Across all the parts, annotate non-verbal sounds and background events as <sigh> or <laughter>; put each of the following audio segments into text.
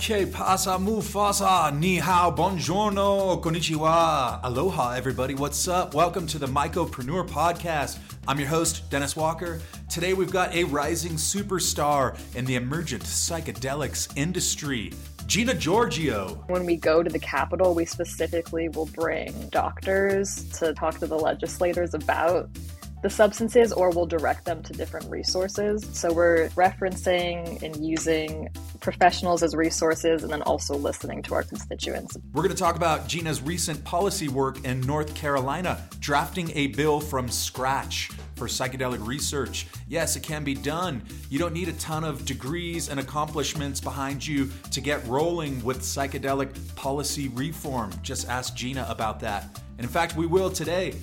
Que pasa, Mufasa? Ni hao, buongiorno, konnichiwa. Aloha, everybody. What's up? Welcome to the Mycopreneur Podcast. I'm your host, Dennis Walker. Today we've got a rising superstar in the emergent psychedelics industry. Gina Giorgio. When we go to the Capitol, we specifically will bring doctors to talk to the legislators about the substances or we'll direct them to different resources. So we're referencing and using professionals as resources and then also listening to our constituents. We're going to talk about Gina's recent policy work in North Carolina, drafting a bill from scratch for psychedelic research. Yes, it can be done. You don't need a ton of degrees and accomplishments behind you to get rolling with psychedelic policy reform. Just ask Gina about that. And in fact, we will today.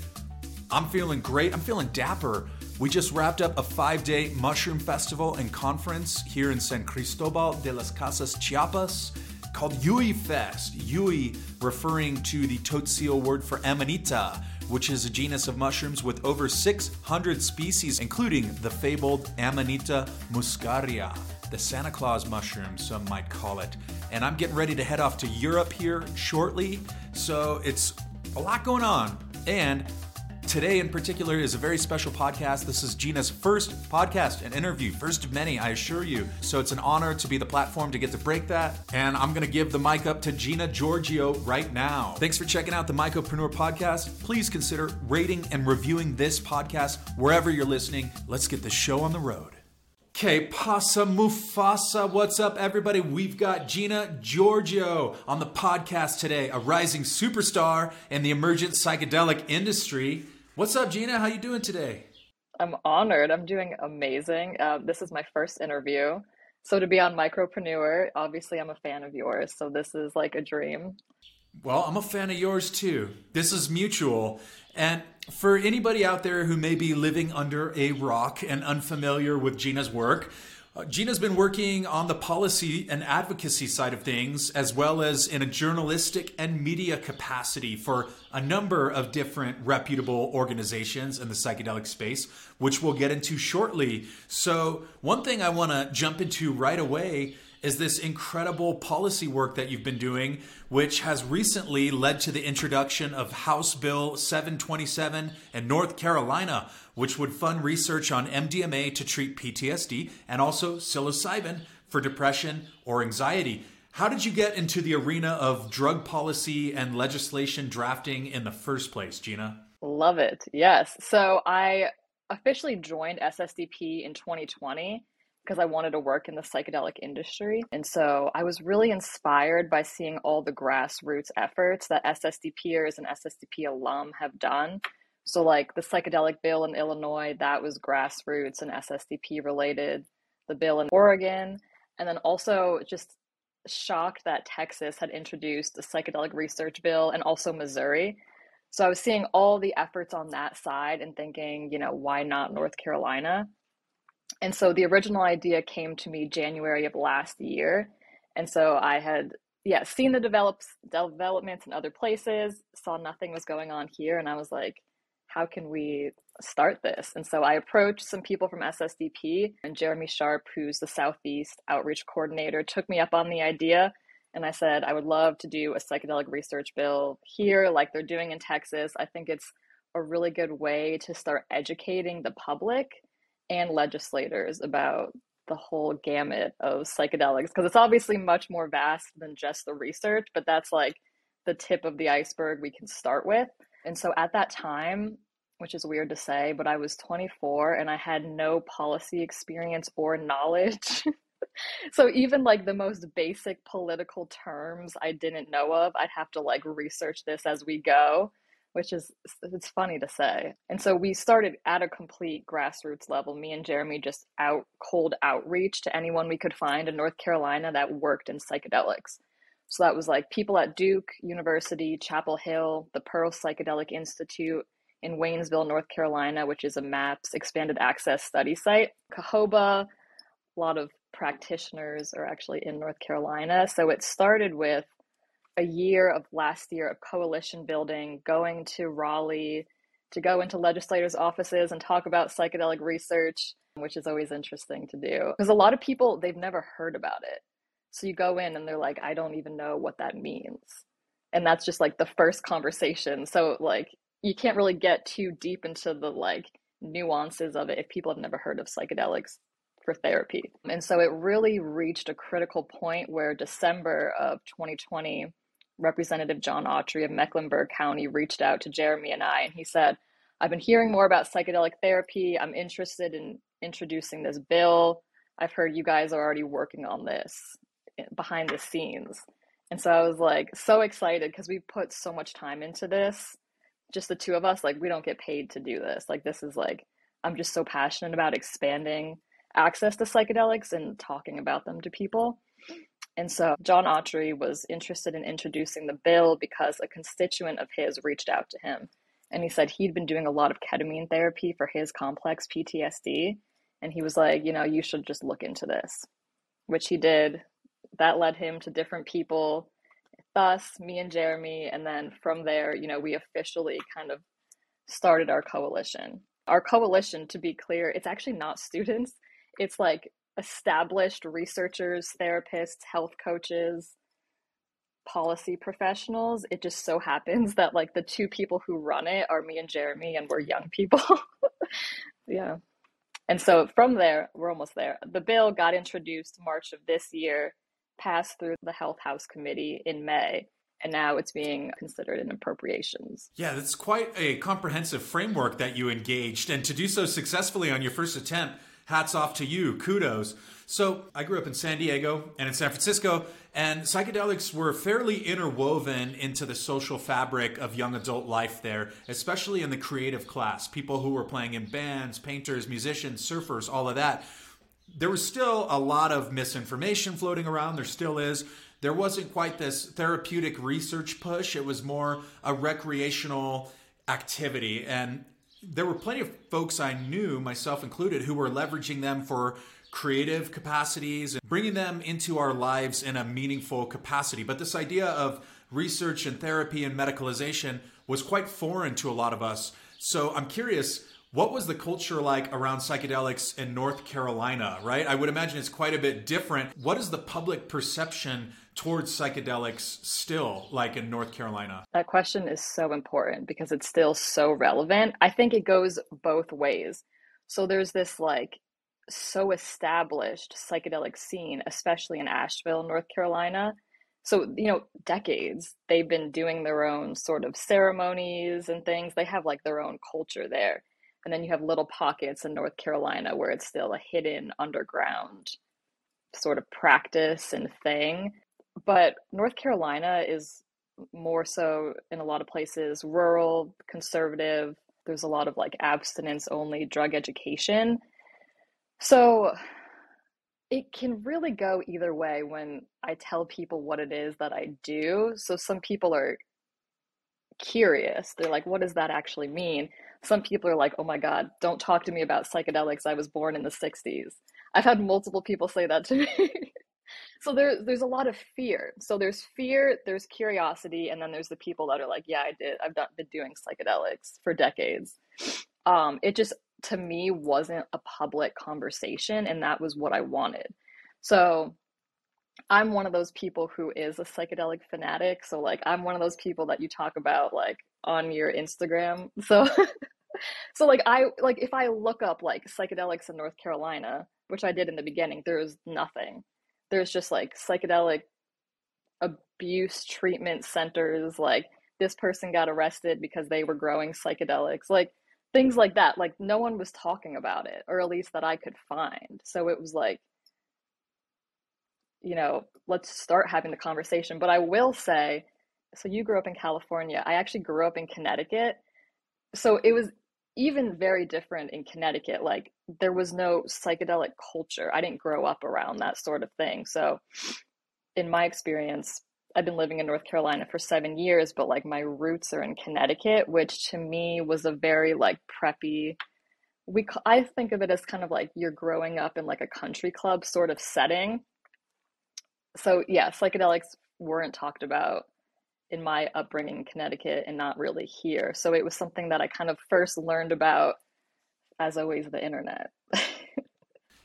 I'm feeling great. I'm feeling dapper. We just wrapped up a five day mushroom festival and conference here in San Cristobal de las Casas, Chiapas, called Yui Fest. Yui referring to the Tzotzil word for amanita, which is a genus of mushrooms with over 600 species, including the fabled Amanita muscaria, the Santa Claus mushroom, some might call it. And I'm getting ready to head off to Europe here shortly, so it's a lot going on. And Today, in particular, is a very special podcast. This is Gina's first podcast and interview, first of many, I assure you. So it's an honor to be the platform to get to break that. And I'm going to give the mic up to Gina Giorgio right now. Thanks for checking out the Mycopreneur podcast. Please consider rating and reviewing this podcast wherever you're listening. Let's get the show on the road. Okay, Pasa Mufasa. What's up, everybody? We've got Gina Giorgio on the podcast today, a rising superstar in the emergent psychedelic industry. What's up, Gina? How you doing today? I'm honored. I'm doing amazing. Uh, this is my first interview. So to be on Mycopreneur, obviously I'm a fan of yours. So this is like a dream. Well, I'm a fan of yours too. This is mutual. And for anybody out there who may be living under a rock and unfamiliar with Gina's work, uh, Gina's been working on the policy and advocacy side of things, as well as in a journalistic and media capacity for a number of different reputable organizations in the psychedelic space, which we'll get into shortly. So, one thing I want to jump into right away is this incredible policy work that you've been doing, which has recently led to the introduction of House Bill 727 in North Carolina, which would fund research on MDMA to treat PTSD and also psilocybin for depression or anxiety. How did you get into the arena of drug policy and legislation drafting in the first place, Gina? Love it. Yes. So I officially joined SSDP in 2020 because I wanted to work in the psychedelic industry. And so I was really inspired by seeing all the grassroots efforts that SSDPers and SSDP alum have done. So, like the psychedelic bill in Illinois, that was grassroots and SSDP related. The bill in Oregon, and then also just shocked that Texas had introduced a psychedelic research bill and also Missouri. So I was seeing all the efforts on that side and thinking, you know, why not North Carolina? And so the original idea came to me January of last year. And so I had, yeah, seen the develops, developments in other places, saw nothing was going on here. And I was like, how can we start this? And so I approached some people from SSDP, and Jeremy Sharp, who's the Southeast Outreach Coordinator, took me up on the idea. And I said, I would love to do a psychedelic research bill here, like they're doing in Texas. I think it's a really good way to start educating the public and legislators about the whole gamut of psychedelics because it's obviously much more vast than just the research, but that's like the tip of the iceberg we can start with. And so at that time, which is weird to say, but I was 24 and I had no policy experience or knowledge. <laughs> so even like the most basic political terms I didn't know of, I'd have to like research this as we go which is it's funny to say. And so we started at a complete grassroots level. Me and Jeremy just out cold outreach to anyone we could find in North Carolina that worked in psychedelics. So that was like people at Duke University, Chapel Hill, the Pearl Psychedelic Institute in Waynesville, North Carolina, which is a MAPS expanded access study site. Cahoba, a lot of practitioners are actually in North Carolina. So it started with a year of last year of coalition building, going to Raleigh to go into legislators' offices and talk about psychedelic research, which is always interesting to do. Because a lot of people, they've never heard about it. So you go in and they're like, I don't even know what that means. And that's just like the first conversation. So like you can't really get too deep into the like nuances of it if people have never heard of psychedelics for therapy. And so it really reached a critical point where December of 2020, Representative John Autry of Mecklenburg County reached out to Jeremy and I, and he said, I've been hearing more about psychedelic therapy. I'm interested in introducing this bill. I've heard you guys are already working on this eh, behind the scenes. And so I was like so excited because we put so much time into this. Just the two of us, like we don't get paid to do this. Like this is like I'm just so passionate about expanding access to psychedelics and talking about them to people. And so John Autry was interested in introducing the bill because a constituent of his reached out to him. And he said he'd been doing a lot of ketamine therapy for his complex PTSD. And he was like, you know, you should just look into this, which he did. That led him to different people, thus, me and Jeremy. And then from there, you know, we officially kind of started our coalition. Our coalition, to be clear, it's actually not <laughs> students, it's like established researchers, therapists, health coaches, policy professionals. It just so happens that like the two people who run it are me and Jeremy, and we're young people. <laughs> yeah. And so from there, we're almost there. The bill got introduced March of this year, passed through the Health House Committee in May, and now it's being considered in appropriations. Yeah, that's quite a comprehensive framework that you engaged, and to do so successfully on your first attempt hats off to you. Kudos. So, I grew up in San Diego and in San Francisco, and psychedelics were fairly interwoven into the social fabric of young adult life there, especially in the creative class. People who were playing in bands, painters, musicians, surfers, all of that. There was still a lot of misinformation floating around. There still is. There wasn't quite this therapeutic research push, it was more a recreational activity. And there were plenty of folks I knew, myself included, who were leveraging them for creative capacities and bringing them into our lives in a meaningful capacity. But this idea of research and therapy and medicalization was quite foreign to a lot of us. So I'm curious, what was the culture like around psychedelics in North Carolina, right? I would imagine it's quite a bit different. What is the public perception towards psychedelics still like in North Carolina? That question is so important because it's still so relevant. I think it goes both ways. So there's this like so established psychedelic scene, especially in Asheville, North Carolina. So, you know, decades they've been doing their own sort of ceremonies and things. They have like their own culture there. And then you have little pockets in North Carolina where it's still a hidden underground sort of practice and thing. But North Carolina is more so in a lot of places rural, conservative. There's a lot of like abstinence only drug education. So it can really go either way when I tell people what it is that I do. So some people are curious. They're like, what does that actually mean? Some people are like, oh my God, don't talk to me about psychedelics. I was born in the 60s. I've had multiple people say that to me. <laughs> so there, there's a lot of fear. So there's fear, there's curiosity, and then there's the people that are like, yeah, I did. I've done, been doing psychedelics for decades. Um, it just, to me, wasn't a public conversation, and that was what I wanted. So I'm one of those people who is a psychedelic fanatic. So like I'm one of those people that you talk about like on your Instagram. <laughs> So so like I like if I look up like psychedelics in North Carolina, which I did in the beginning, there's nothing. There's just like psychedelic abuse treatment centers like this person got arrested because they were growing psychedelics. Like things like that. Like no one was talking about it or at least that I could find. So it was like you know, let's start having the conversation. But I will say, so you grew up in California. I actually grew up in Connecticut. So it was even very different in Connecticut. Like there was no psychedelic culture. I didn't grow up around that sort of thing. So in my experience, I've been living in North Carolina for seven years, but like my roots are in Connecticut, which to me was a very like preppy. We I think of it as kind of like you're growing up in like a country club sort of setting so yeah, psychedelics weren't talked about in my upbringing in Connecticut and not really here. So it was something that I kind of first learned about as always the internet.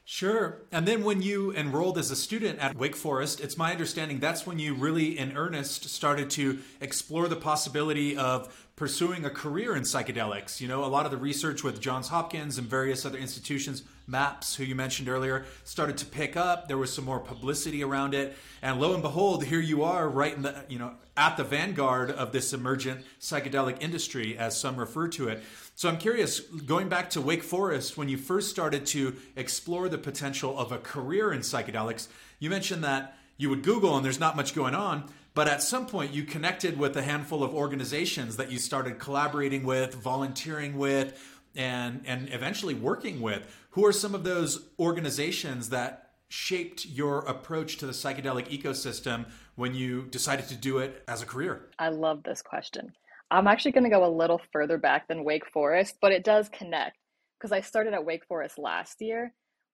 Sure. And then when you enrolled as a student at Wake Forest, it's my understanding that's when you really, in earnest, started to explore the possibility of pursuing a career in psychedelics. You know, a lot of the research with Johns Hopkins and various other institutions, MAPS, who you mentioned earlier, started to pick up. There was some more publicity around it. And lo and behold, here you are right in the, you know, at the vanguard of this emergent psychedelic industry, as some refer to it. So I'm curious, going back to Wake Forest, when you first started to explore the potential of a career in psychedelics, you mentioned that you would Google and there's not much going on. But at some point, you connected with a handful of organizations that you started collaborating with, volunteering with, and, and eventually working with. Who are some of those organizations that shaped your approach to the psychedelic ecosystem when you decided to do it as a career? I love this question. I'm actually going to go a little further back than Wake Forest, but it does connect because I started at Wake Forest last year.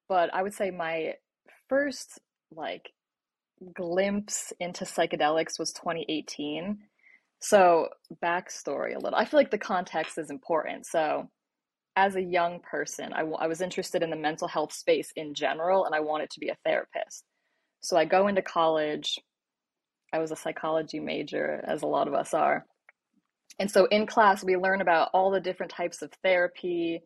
But I would say my first like glimpse into psychedelics was 2018. So, backstory a little. I feel like the context is important. So, as a young person, I, w- I was interested in the mental health space in general, and I wanted to be a therapist. So, I go into college. I was a psychology major, as a lot of us are. And so, in class, we learn about all the different types of therapy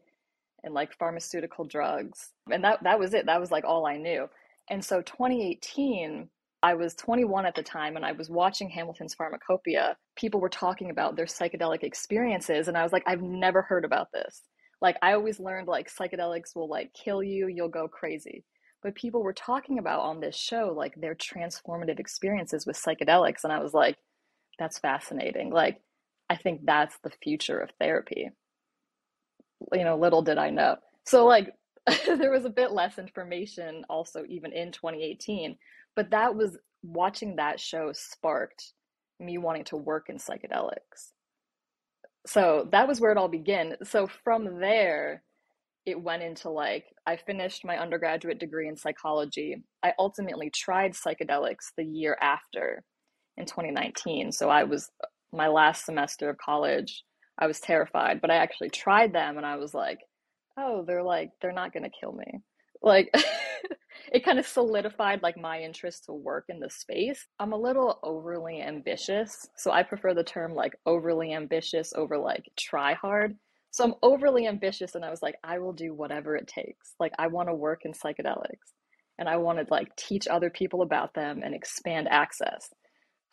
and like pharmaceutical drugs. And that, that was it. That was like all I knew. And so, 2018 I was 21 at the time and I was watching Hamilton's Pharmacopeia. People were talking about their psychedelic experiences and I was like I've never heard about this. Like I always learned like psychedelics will like kill you, you'll go crazy. But people were talking about on this show like their transformative experiences with psychedelics and I was like that's fascinating. Like I think that's the future of therapy. You know, little did I know. So like <laughs> there was a bit less information also even in 2018 but that was watching that show sparked me wanting to work in psychedelics. So that was where it all began. So from there, it went into like, I finished my undergraduate degree in psychology. I ultimately tried psychedelics the year after in 2019. So I was my last semester of college. I was terrified, but I actually tried them and I was like, oh, they're like, they're not going to kill me. Like, <laughs> it kind of solidified like my interest to work in the space. I'm a little overly ambitious, so I prefer the term like overly ambitious over like try hard. So I'm overly ambitious and I was like I will do whatever it takes. Like I want to work in psychedelics and I want to like teach other people about them and expand access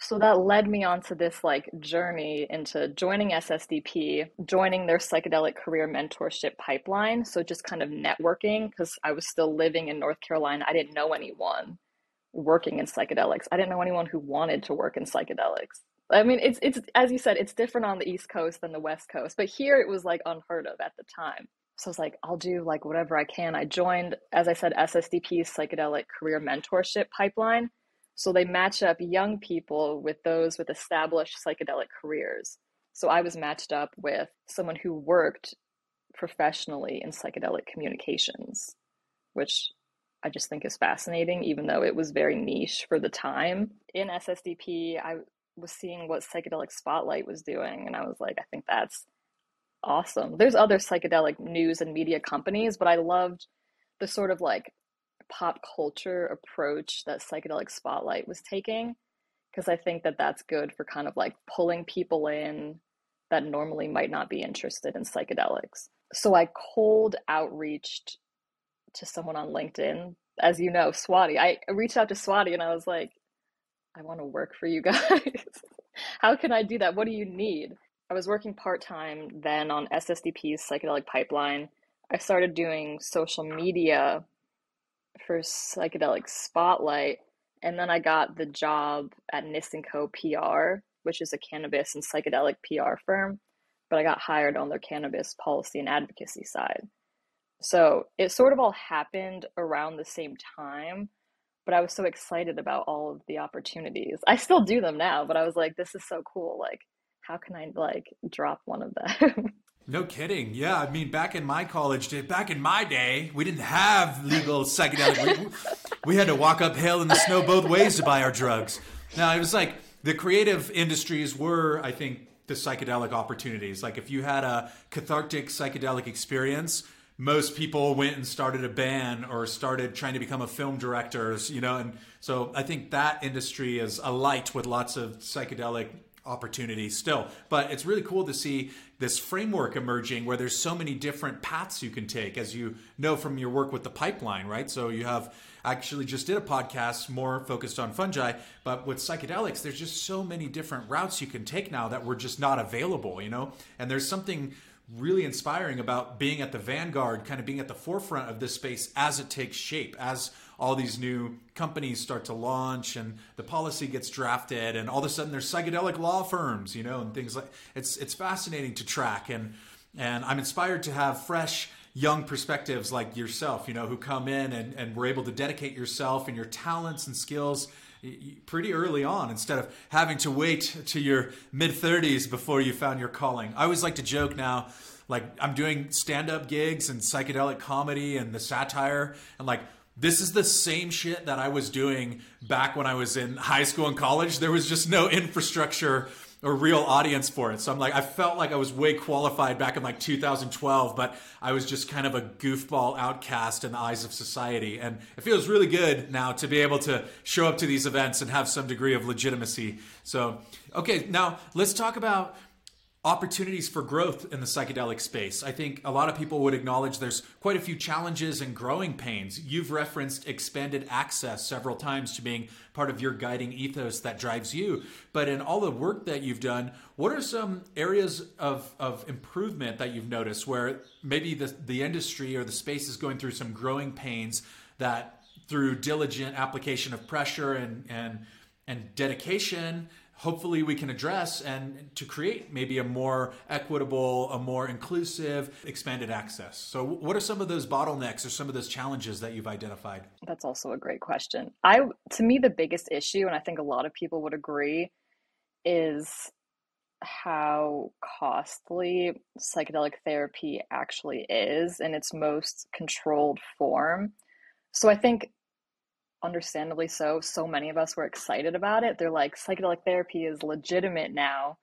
so that led me onto this like journey into joining SSDP, joining their psychedelic career mentorship pipeline. So just kind of networking because I was still living in North Carolina. I didn't know anyone working in psychedelics. I didn't know anyone who wanted to work in psychedelics. I mean, it's it's as you said, it's different on the East Coast than the West Coast, but here it was like unheard of at the time. So I was like, I'll do like whatever I can. I joined, as I said, SSDP's psychedelic career mentorship pipeline so they match up young people with those with established psychedelic careers. So I was matched up with someone who worked professionally in psychedelic communications, which I just think is fascinating, even though it was very niche for the time. In SSDP, I was seeing what Psychedelic Spotlight was doing, and I was like, I think that's awesome. There's other psychedelic news and media companies, but I loved the sort of like pop culture approach that psychedelic spotlight was taking because i think that that's good for kind of like pulling people in that normally might not be interested in psychedelics. So i cold outreached to someone on linkedin. As you know swati i reached out to swati and i was like i want to work for you <laughs> guys. How can i do that? What do you need? I was working part-time then on ssdp's psychedelic pipeline. I started doing social media for psychedelic spotlight and then i got the job at NisonCo pr which is a cannabis and psychedelic pr firm but i got hired on their cannabis policy and advocacy side. So it sort of all happened around the same time but i was so excited about all of the opportunities. I still do them now but i was like this is so cool like how can i like drop one of them <laughs> No kidding. Yeah, I mean, back in my college day, back in my day, we didn't have legal psychedelic. we, we had to walk uphill in the snow both ways to buy our drugs. Now it was like the creative industries were, I think, the psychedelic opportunities. Like if you had a cathartic psychedelic experience, most people went and started a band or started trying to become a film director, you know, and so I think that industry is alight with lots of psychedelic opportunities still. But it's really cool to see this framework emerging where there's so many different paths you can take, as you know from your work with the pipeline, right? So you have actually just did a podcast more focused on fungi, but with psychedelics, there's just so many different routes you can take now that were just not available, you know? And there's something really inspiring about being at the vanguard, kind of being at the forefront of this space as it takes shape, as all these new companies start to launch and the policy gets drafted and all of a sudden there's psychedelic law firms, you know, and things like it's it's fascinating to track and and I'm inspired to have fresh young perspectives like yourself, you know, who come in and, and were able to dedicate yourself and your talents and skills pretty early on instead of having to wait to your mid 30s before you found your calling. I always like to joke now, like I'm doing stand up gigs and psychedelic comedy and the satire, and like this is the same shit that I was doing back when I was in high school and college. There was just no <laughs> infrastructure or real audience for it. So I'm like, I felt like I was way qualified back in like 2012, but I was just kind of a goofball outcast in the eyes of society. And it feels really good now to be able to show up to these events and have some degree of legitimacy. So, okay, now let's talk about opportunities for growth in the psychedelic space. I think a lot of people would acknowledge there's quite a few challenges and growing pains. You've referenced expanded access several times to being part of your guiding ethos that drives you. But in all the work that you've done, what are some areas of, of improvement that you've noticed where maybe the, the industry or the space is going through some growing pains that through diligent application of pressure and, and, and dedication hopefully we can address and to create maybe a more equitable, a more inclusive, expanded access. So what are some of those bottlenecks or some of those challenges that you've identified? That's also a great question. I to me the biggest issue and I think a lot of people would agree is how costly psychedelic therapy actually is in its most controlled form. So I think understandably so, so many of us were excited about it. They're like, psychedelic therapy is legitimate now.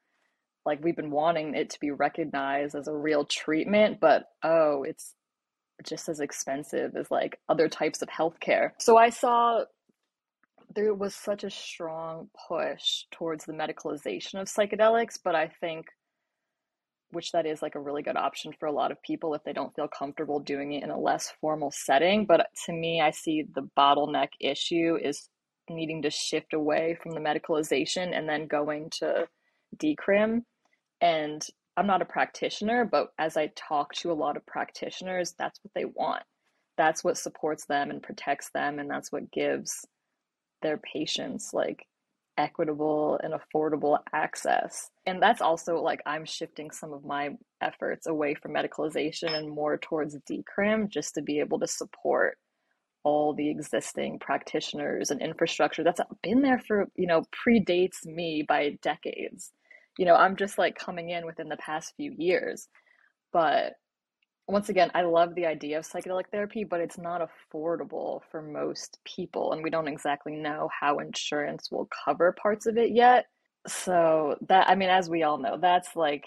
Like, we've been wanting it to be recognized as a real treatment, but oh, it's just as expensive as like other types of healthcare. So I saw there was such a strong push towards the medicalization of psychedelics, but I think which that is like a really good option for a lot of people if they don't feel comfortable doing it in a less formal setting. But to me, I see the bottleneck issue is needing to shift away from the medicalization and then going to decrim. And I'm not a practitioner, but as I talk to a lot of practitioners, that's what they want. That's what supports them and protects them, and that's what gives their patients like equitable and affordable access. And that's also like I'm shifting some of my efforts away from medicalization and more towards decrim just to be able to support all the existing practitioners and infrastructure that's been there for, you know, predates me by decades. You know, I'm just like coming in within the past few years. But once again, I love the idea of psychedelic therapy, but it's not affordable for most people. And we don't exactly know how insurance will cover parts of it yet. So, that, I mean, as we all know, that's like,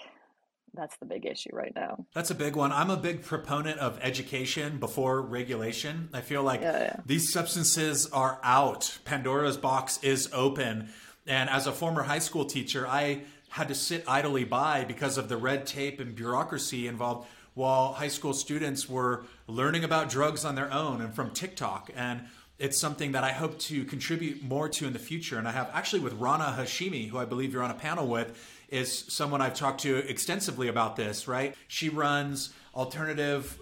that's the big issue right now. That's a big one. I'm a big proponent of education before regulation. I feel like yeah, yeah. these substances are out. Pandora's box is open. And as a former high school teacher, I had to sit idly by because of the red tape and bureaucracy involved while high school students were learning about drugs on their own and from TikTok. And it's something that I hope to contribute more to in the future. And I have actually with Rana Hashimi, who I believe you're on a panel with, is someone I've talked to extensively about this, right? She runs alternative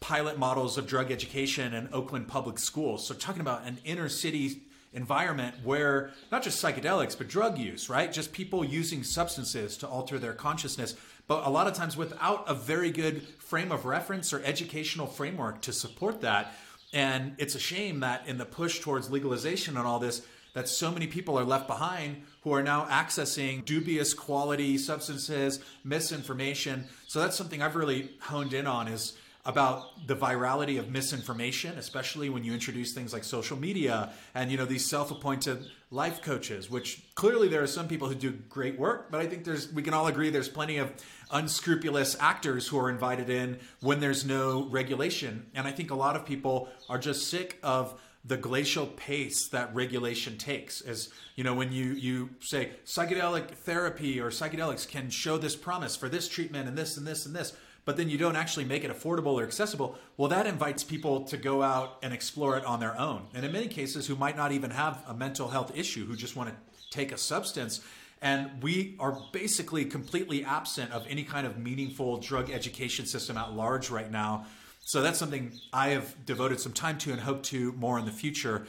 pilot models of drug education in Oakland public schools. So talking about an inner city environment where not just psychedelics, but drug use, right? Just people using substances to alter their consciousness but a lot of times without a very good frame of reference or educational framework to support that. And it's a shame that in the push towards legalization and all this, that so many people are left behind who are now accessing dubious quality substances, misinformation. So that's something I've really honed in on is about the virality of misinformation, especially when you introduce things like social media and you know these self-appointed life coaches, which clearly there are some people who do great work, but I think there's we can all agree there's plenty of unscrupulous actors who are invited in when there's no regulation. And I think a lot of people are just sick of the glacial pace that regulation takes as you know when you you say psychedelic therapy or psychedelics can show this promise for this treatment and this and this and this but then you don't actually make it affordable or accessible well that invites people to go out and explore it on their own. And in many cases who might not even have a mental health issue who just want to take a substance. And we are basically completely absent of any kind of meaningful drug education system at large right now. So that's something I have devoted some time to and hope to more in the future.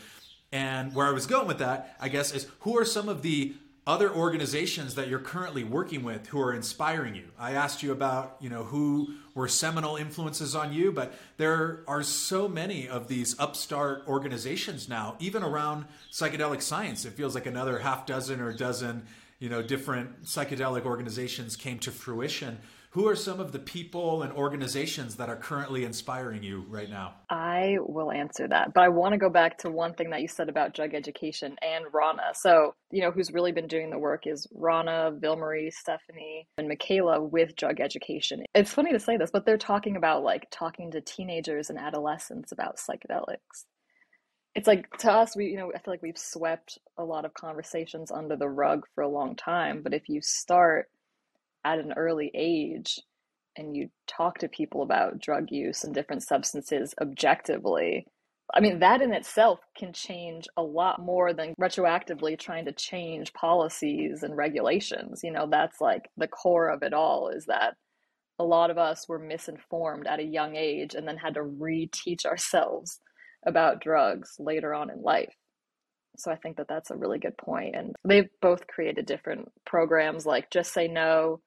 And where I was going with that, I guess, is who are some of the other organizations that you're currently working with who are inspiring you? I asked you about, you know, who were seminal influences on you, but there are so many of these upstart organizations now, even around psychedelic science. It feels like another half dozen or dozen, you know, different psychedelic organizations came to fruition who are some of the people and organizations that are currently inspiring you right now? I will answer that, but I want to go back to one thing that you said about drug education and Rana. So, you know, who's really been doing the work is Rana, Vilmarie, Stephanie, and Michaela with drug education. It's funny to say this, but they're talking about like talking to teenagers and adolescents about psychedelics. It's like to us, we, you know, I feel like we've swept a lot of conversations under the rug for a long time. But if you start at an early age and you talk to people about drug use and different substances objectively, I mean, that in itself can change a lot more than retroactively trying to change policies and regulations. You know, that's like the core of it all is that a lot of us were misinformed at a young age and then had to reteach ourselves about drugs later on in life. So I think that that's a really good point. And they've both created different programs like Just Say Know,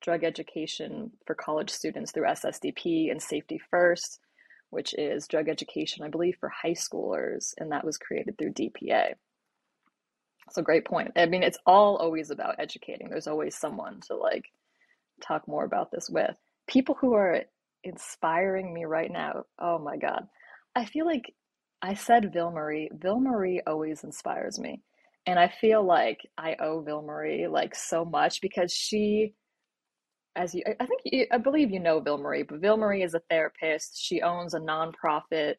drug education for college students through SSDP and Safety First, which is drug education, I believe, for high schoolers, and that was created through DPA. So great point. I mean, it's all always about educating. There's always someone to like talk more about this with. People who are inspiring me right now. Oh my God. I feel like I said Vilmarie. Ville Marie always inspires me. And I feel like I owe Vilmarie like so much because she as you, I think, you, I believe you know Vilmarie, but Vilmarie is a therapist. She owns a nonprofit,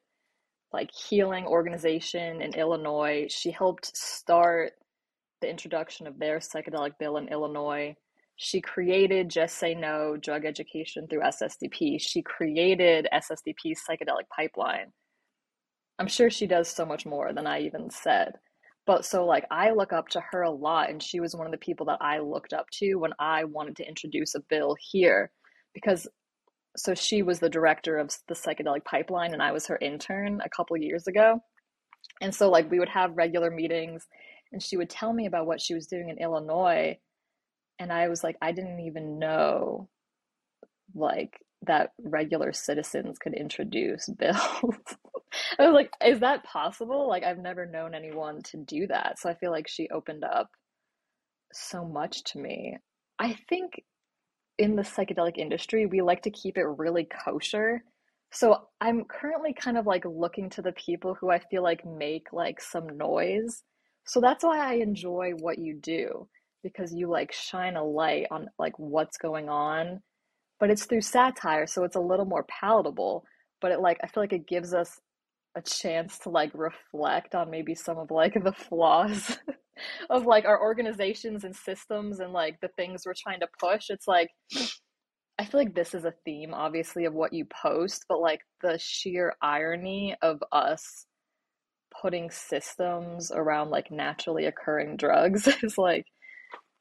like healing organization in Illinois. She helped start the introduction of their psychedelic bill in Illinois. She created Just Say Know drug education through SSDP. She created SSDP's psychedelic pipeline. I'm sure she does so much more than I even said. But so like I look up to her a lot and she was one of the people that I looked up to when I wanted to introduce a bill here because so she was the director of the psychedelic pipeline and I was her intern a couple years ago. And so like we would have regular meetings and she would tell me about what she was doing in Illinois and I was like I didn't even know like that regular citizens could introduce <laughs> bills. <laughs> I was like, is that possible? Like, I've never known anyone to do that. So I feel like she opened up so much to me. I think in the psychedelic industry, we like to keep it really kosher. So I'm currently kind of like looking to the people who I feel like make like some noise. So that's why I enjoy what you do because you like shine a light on like what's going on, but it's through satire, so it's a little more palatable. But it like I feel like it gives us a chance to like reflect on maybe some of like the flaws <laughs> of like our organizations and systems and like the things we're trying to push. It's like i feel like this is a theme obviously of what you post but like the sheer irony of us putting systems around like naturally occurring drugs <laughs> is like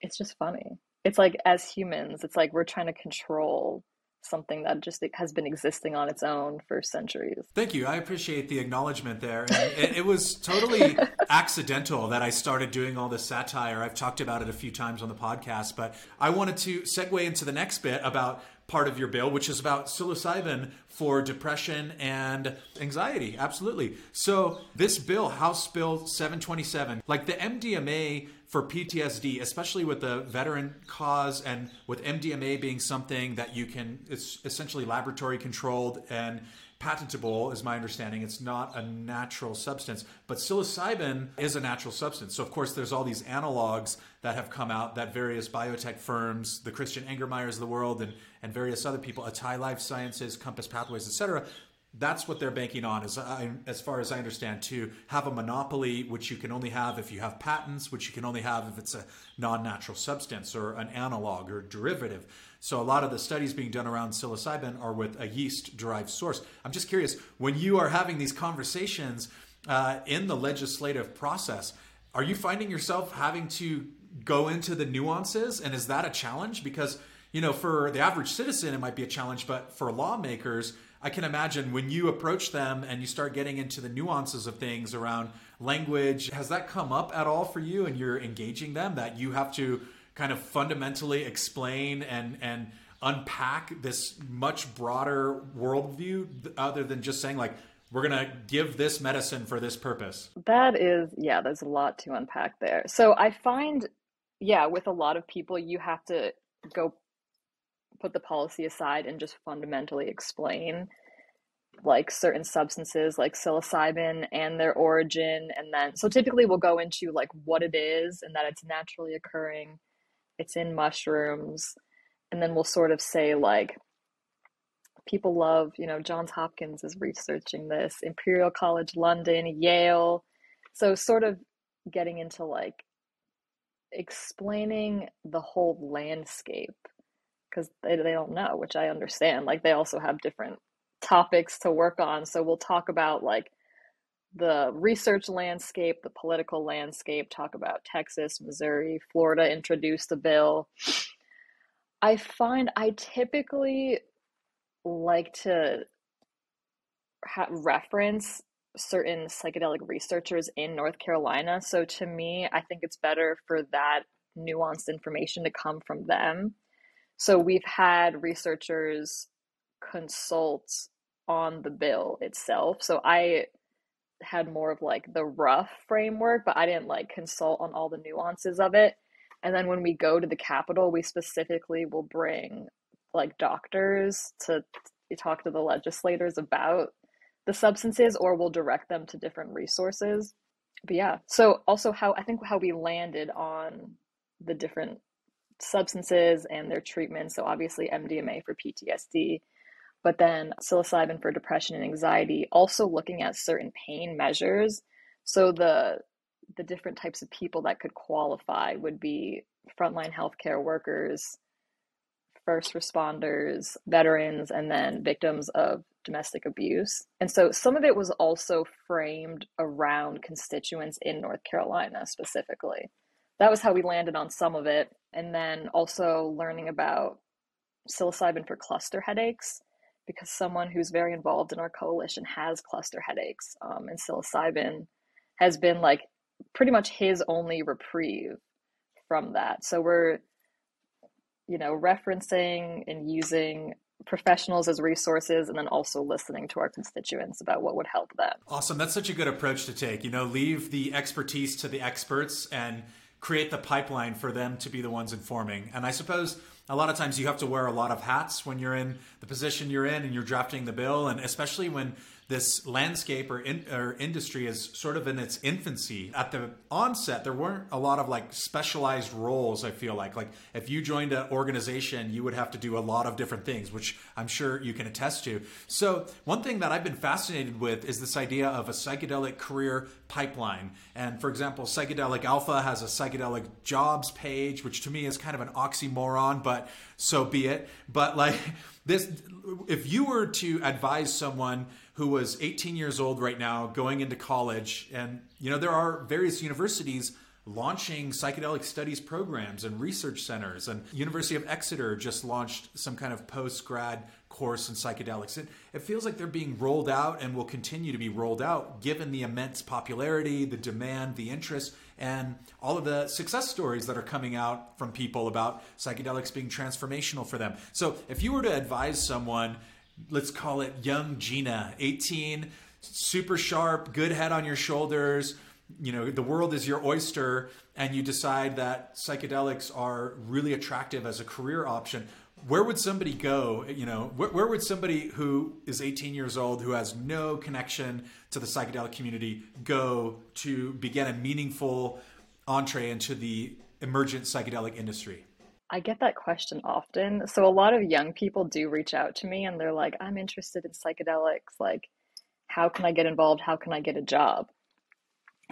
it's just funny. It's like as humans it's like we're trying to control something that just has been existing on its own for centuries. Thank you. I appreciate the acknowledgement there. It, it, was totally <laughs> accidental that I started doing all this satire. I've talked about it a few times on the podcast, but I wanted to segue into the next bit about part of your bill, which is about psilocybin for depression and anxiety. Absolutely. So, this bill, House Bill 727, like the MDMA for PTSD, especially with the veteran cause and with MDMA being something that you can, it's essentially laboratory controlled and patentable, is my understanding. It's not a natural substance, but psilocybin is a natural substance. So, of course, there's all these analogs that have come out that various biotech firms, the Christian Angermayers of the world, and, and various other people, Atai Life Sciences, Compass Pathways, etc., that's what they're banking on, as, I, as far as I understand, to have a monopoly, which you can only have if you have patents, which you can only have if it's a non natural substance or an analog or derivative. So a lot of the studies being done around psilocybin are with a yeast derived source. I'm just curious, when you are having these conversations uh, in the legislative process, are you finding yourself having to go into the nuances? And is that a challenge? Because, you know, for the average citizen, it might be a challenge, but for lawmakers, I can imagine when you approach them and you start getting into the nuances of things around language, has that come up at all for you and you're engaging them that you have to kind of fundamentally explain and and unpack this much broader worldview other than just saying like we're going to give this medicine for this purpose? That is yeah there's a lot to unpack there. So i find yeah with a lot of people you have to go put the policy aside and just fundamentally explain like certain substances like psilocybin and their origin and then so typically we'll go into like what it is and that it's naturally occurring it's in mushrooms and then we'll sort of say like people love you know johns hopkins is researching this imperial college london yale. So sort of getting into like explaining the whole landscape because they, they don't know, which I understand. Like they also have different topics to work on. So we'll talk about like the research landscape, the political landscape, talk about Texas, Missouri, Florida introduced a bill. I find I typically like to ha- reference certain psychedelic researchers in North Carolina. So to me, I think it's better for that nuanced information to come from them so we've had researchers consult on the bill itself. So I had more of like the rough framework, but I didn't like consult on all the nuances of it. And then when we go to the Capitol, we specifically will bring like doctors to talk to the legislators about the substances or we'll direct them to different resources. But yeah, so also how I think how we landed on the different substances and their treatment. So, obviously, MDMA for PTSD, but then psilocybin for depression and anxiety, also looking at certain pain measures. So, the the different types of people that could qualify would be frontline healthcare workers, first responders, veterans, and then victims of domestic abuse. And so some of it was also framed around constituents in North Carolina specifically that was how we landed on some of it. And then also learning about psilocybin for cluster headaches because someone who's very involved in our coalition has cluster headaches. Um, and psilocybin has been like pretty much his only reprieve from that. So we're, you know, referencing and using professionals as resources and then also listening to our constituents about what would help them. Awesome. That's such a good approach to take. You know, leave the expertise to the experts and create the pipeline for them to be the ones informing. And I suppose a lot of times you have to wear a lot of hats when you're in the position you're in and you're drafting the bill, and especially when this landscape or, in, or industry is sort of in its infancy. At the onset, there weren't a lot of like specialized roles. I feel like like if you joined an organization, you would have to do a lot of different things, which I'm sure you can attest to. So one thing that I've been fascinated with is this idea of a psychedelic career pipeline. And for example, Psychedelic Alpha has a psychedelic jobs page, which to me is kind of an oxymoron, but so be it. But like <laughs> this, if you were to advise someone who was 18 years old right now, going into college. And, you know, there are various universities launching psychedelic studies programs and research centers. And University of Exeter just launched some kind of post grad course in psychedelics. It, it feels like they're being rolled out and will continue to be rolled out given the immense popularity, the demand, the interest, and all of the success stories that are coming out from people about psychedelics being transformational for them. So if you were to advise someone let's call it young Gina, 18, super sharp, good head on your shoulders. You know, the world is your oyster, and you decide that psychedelics are really attractive as a career option. where would somebody go? You know, where, where, would somebody who is 18 years old, who has no connection to the psychedelic community, go to begin a meaningful entree into the emergent psychedelic industry? I get that question often. So a lot of young people do reach out to me and they're like, I'm interested in psychedelics. Like, how can I get involved? How can I get a job?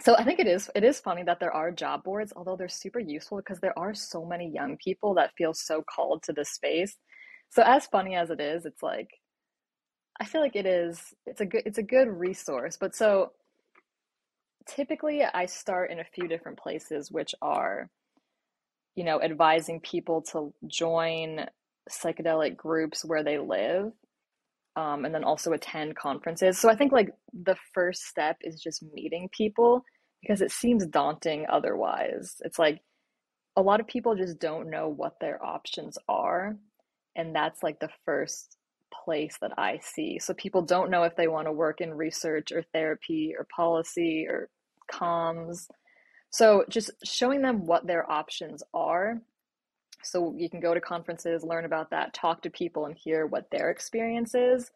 So I think it is it is funny that there are job boards, although they're super useful because there are so many young people that feel so called to this space. So as funny as it is, it's like I feel like it is it's a good it's a good resource. But so typically I start in a few different places which are you know advising people to join psychedelic groups where they live um, and then also attend conferences. So I think like the first step is just meeting people because it seems daunting otherwise. It's like a lot of people just don't know what their options are. And that's like the first place that I see. So people don't know if they want to work in research or therapy or policy or comms. So just showing them what their options are so you can go to conferences, learn about that, talk to people, and hear what their experience is.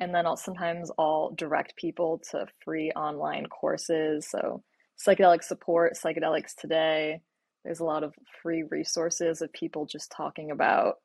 And then I'll sometimes I'll direct people to free online courses. So psychedelic support, psychedelics today. There's a lot of free resources of people just talking about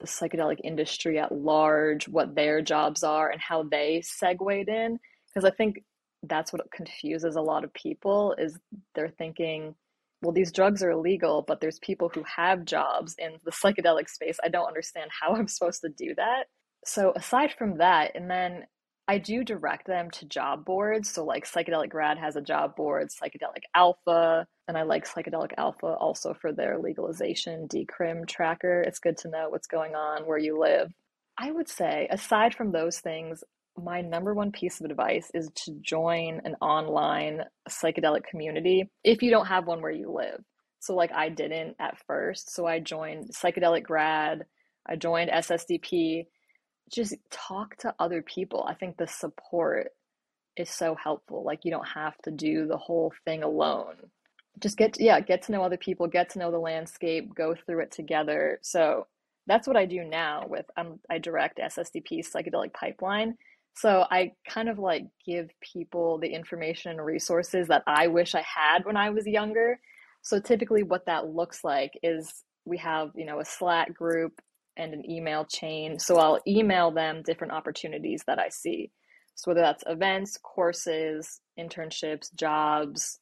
the psychedelic industry at large, what their jobs are, and how they segued in. Because I think that's what confuses a lot of people is they're thinking well, these drugs are illegal, but there's people who have jobs in the psychedelic space. I don't understand how <laughs> I'm supposed to do that. So, aside from that, and then I do direct them to job boards. So, like Psychedelic Grad has a job board, Psychedelic Alpha, and I like Psychedelic Alpha also for their legalization decrim tracker. It's good to know what's going on where you live. I would say, aside from those things, my number one piece of advice is to join an online psychedelic community if you don't have one where you live. So, like, I didn't at first. So, I joined Psychedelic Grad, I joined SSDP. Just talk to other people. I think the support is so helpful. Like, you don't have to do the whole thing alone. Just get, to, yeah, get to know other people, get to know the landscape, go through it together. So, that's what I do now with um, I direct SSDP psychedelic pipeline so I kind of like give people the information and resources that I wish I had when I was younger. So typically what that looks like is we have, you know, a Slack group and an email chain. So I'll email them different opportunities that I see. So whether that's events, courses, internships, jobs,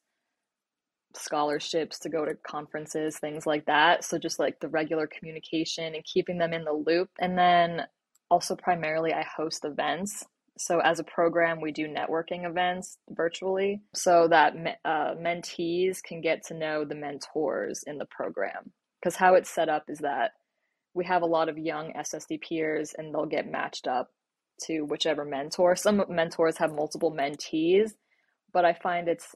scholarships to go to conferences, things like that. So just like the regular communication and keeping them in the loop. And then also primarily I host events so, as a program, we do networking events virtually so that uh, mentees can get to know the mentors in the program. Because how it's set up is that we have a lot of young SSD peers and they'll get matched up to whichever mentor. Some mentors have multiple mentees, but I find it's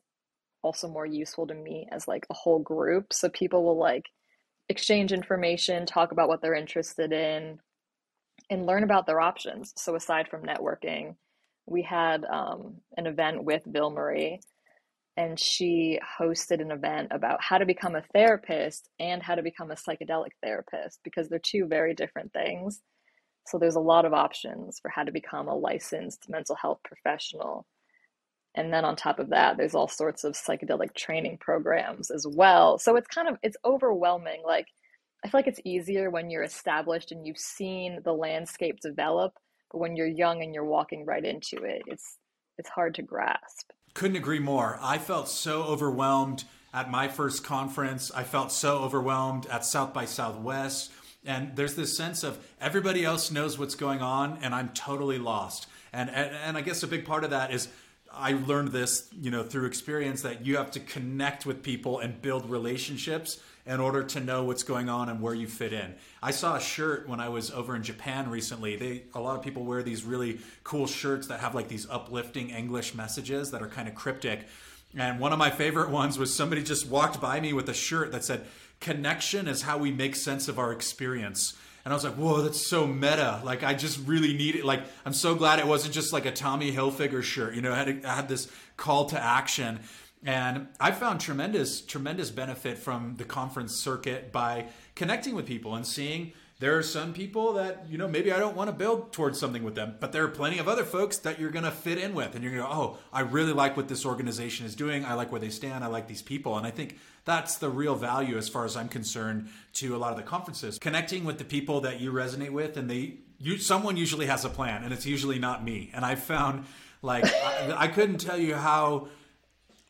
also more useful to me as like a whole group. So people will like exchange information, talk about what they're interested in, and learn about their options. So aside from networking, we had um, an event with Vilmarie, and she hosted an event about how to become a therapist and how to become a psychedelic therapist because they're two very different things. So there's a lot of options for how to become a licensed mental health professional. And then on top of that, there's all sorts of psychedelic training programs as well. So it's kind of it's overwhelming. Like I feel like it's easier when you're established and you've seen the landscape develop, but when you're young and you're walking right into it, it's it's hard to grasp. Couldn't agree more. I felt so overwhelmed at my first conference. I felt so overwhelmed at South by Southwest. And there's this sense of everybody else knows what's going on and I'm totally lost. And, and, and I guess a big part of that is I learned this, you know, through experience that you have to connect with people and build relationships in order to know what's going on and where you fit in. I saw a shirt when I was over in Japan recently. They a lot of people wear these really cool shirts that have like these uplifting English messages that are kind of cryptic. And one of my favorite <laughs> ones was somebody just walked by me with a shirt that said, "Connection is how we make sense of our experience." And I was like, whoa, that's so meta. Like, I just really need it. Like, I'm so glad it wasn't just like a Tommy Hilfiger shirt. You know, I had, I had this call to action. And I found tremendous, tremendous benefit from the conference circuit by connecting with people and seeing there are some people that, you know, maybe I don't want to build towards something with them, but there are plenty of other folks that you're going to fit in with. And you're going to go, oh, I really like what this organization is doing. I like where they stand. I like these people. And I think that's the real value, as far as I'm concerned, to a lot of the conferences. Connecting with the people that you resonate with, and they, you, someone usually has a plan, and it's usually not me. And I've found, like, I, I couldn't tell you how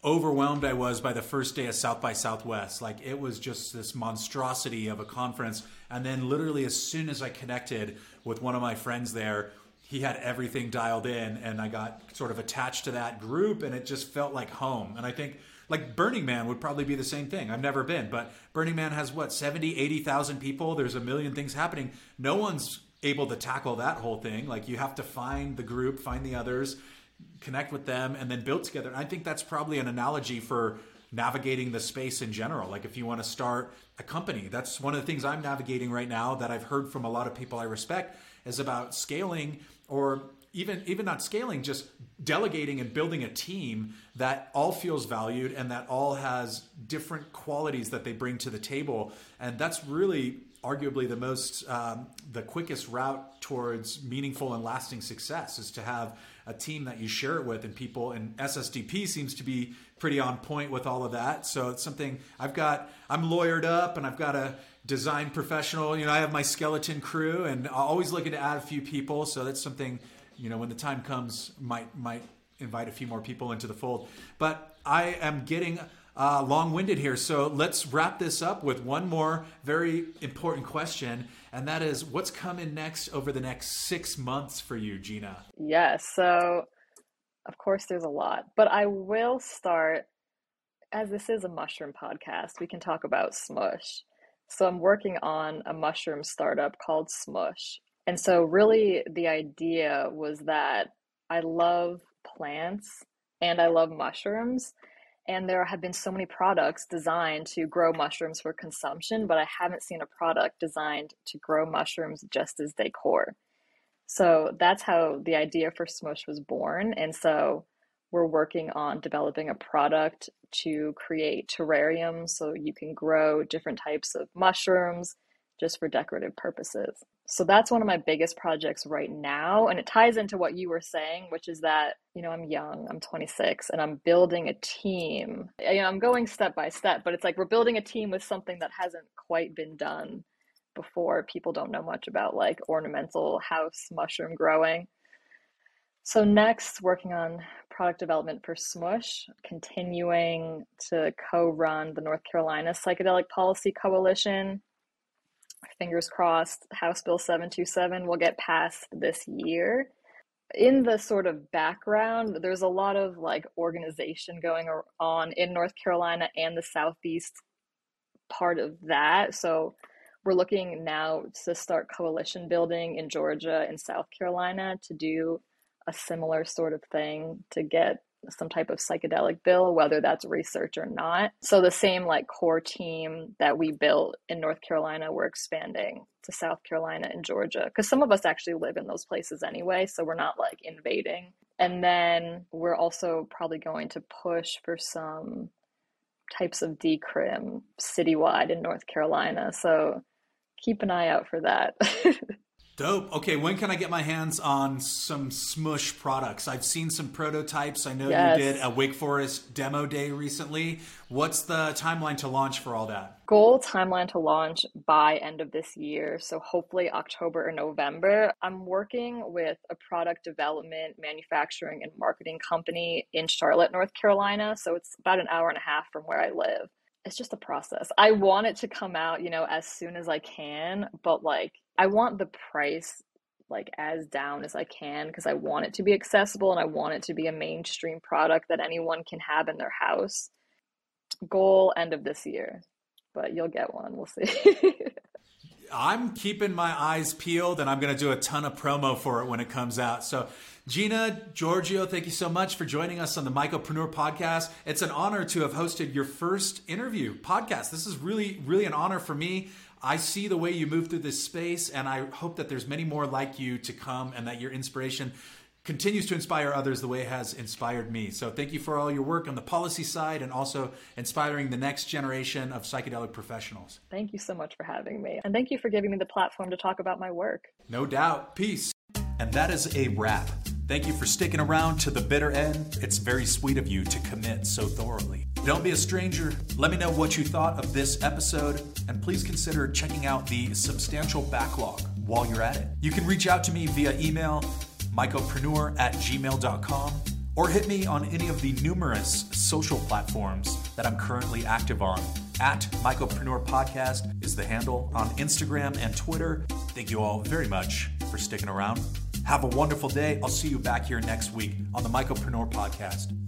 overwhelmed I was by the first day of South by Southwest. Like it was just this monstrosity of a conference. And then literally as soon as I connected with one of my friends there, he had everything dialed in and I got sort of attached to that group and it just felt like home. And I think like Burning Man would probably be the same thing. I've never been, but Burning Man has what, 70, 80,000 people. There's a million things happening. No one's able to tackle that whole thing. Like you have to find the group, find the others, connect with them, and then build together. And I think that's probably an analogy for navigating the space in general. Like if you want to start a company, that's one of the things I'm navigating right now that I've heard from a lot of people I respect is about scaling or even even not scaling just delegating and building a team that all feels valued and that all has different qualities that they bring to the table and that's really arguably the most um, the quickest route towards meaningful and lasting success is to have a team that you share it with and people and ssdp seems to be pretty on point with all of that. So it's something i've got i'm lawyered up and i've got a design professional you know i have my skeleton crew and I'm always looking to add a few people. So that's something you know when the time comes might might invite a few more people into the fold. But i am getting uh, long-winded here so let's wrap this up with one more very important question and that is what's coming next over the next six months for you, Gina? Yes. So, of course, there's a lot, but I will start as this is a mushroom podcast, we can talk about Smush. So, I'm working on a mushroom startup called Smush. And so, really, the idea was that I love plants and I love mushrooms. And there have been so many products designed to grow mushrooms for consumption, but I haven't seen a product designed to grow mushrooms just as decor. So that's how the idea for Smush was born. And so we're working on developing a product to create terrariums so you can grow different types of mushrooms just for decorative purposes. So that's one of my biggest projects right now. And it ties into what you were saying, which is that, you know, I'm young, I'm 26, and I'm building a team. You know, I'm going step by step, but it's like we're building a team with something that hasn't quite been done before. People don't know much about like ornamental house mushroom growing. So, next, working on product development for Smush, continuing to co run the North Carolina Psychedelic Policy Coalition fingers crossed, House Bill 727 will get passed this year. In the sort of background, there's a lot of like organization going on in North Carolina and the Southeast part of that. So we're looking now to start coalition building in Georgia and South Carolina to do a similar sort of thing to get some type of psychedelic bill, whether that's research or not. So the same like core team that we built in North Carolina, we're expanding to South Carolina and Georgia because some of us actually live in those places anyway, so we're not like invading. And then we're also probably going to push for some types of decrim citywide in North Carolina. So keep an eye out for that. <laughs> Dope. Okay, when can I get my hands on some Smush products? I've seen some prototypes. I know yes. you did a Wake Forest demo day recently. What's the timeline to launch for all that? Goal timeline to launch by end of this year. So hopefully October or November. I'm working with a product development, manufacturing, and marketing company in Charlotte, North Carolina. So it's about an hour and a half from where I live it's just a process. I want it to come out, you know, as soon as I can, but like I want the price like as down as I can because I want it to be accessible and I want it to be a mainstream product that anyone can have in their house. Goal end of this year, but you'll get one. We'll see. <laughs> I'm keeping my eyes peeled and I'm going to do a ton of promo for it when it comes out. So, Gina, Giorgio, thank you so much for joining us on the Mycopreneur podcast. It's an honor to have hosted your first interview podcast. This is really, really an honor for me. I see the way you move through this space, and I hope that there's many more like you to come and that your inspiration continues to inspire others the way it has inspired me. So thank you for all your work on the policy side and also inspiring the next generation of psychedelic professionals. Thank you so much for having me. And thank you for giving me the platform to talk about my work. No doubt. Peace. And that is a wrap. Thank you for sticking around to the bitter end. It's very sweet of you to commit so thoroughly. Don't be a stranger. Let me know what you thought of this episode, and please consider checking out the substantial backlog while you're at it. You can reach out to me via email, mycopreneur at gmail.com, or hit me on any of the numerous social platforms that I'm currently active on. At Mycopreneur Podcast is the handle on Instagram and Twitter. Thank you all very much for sticking around. Have a wonderful day. I'll see you back here next week on the Mycopreneur Podcast.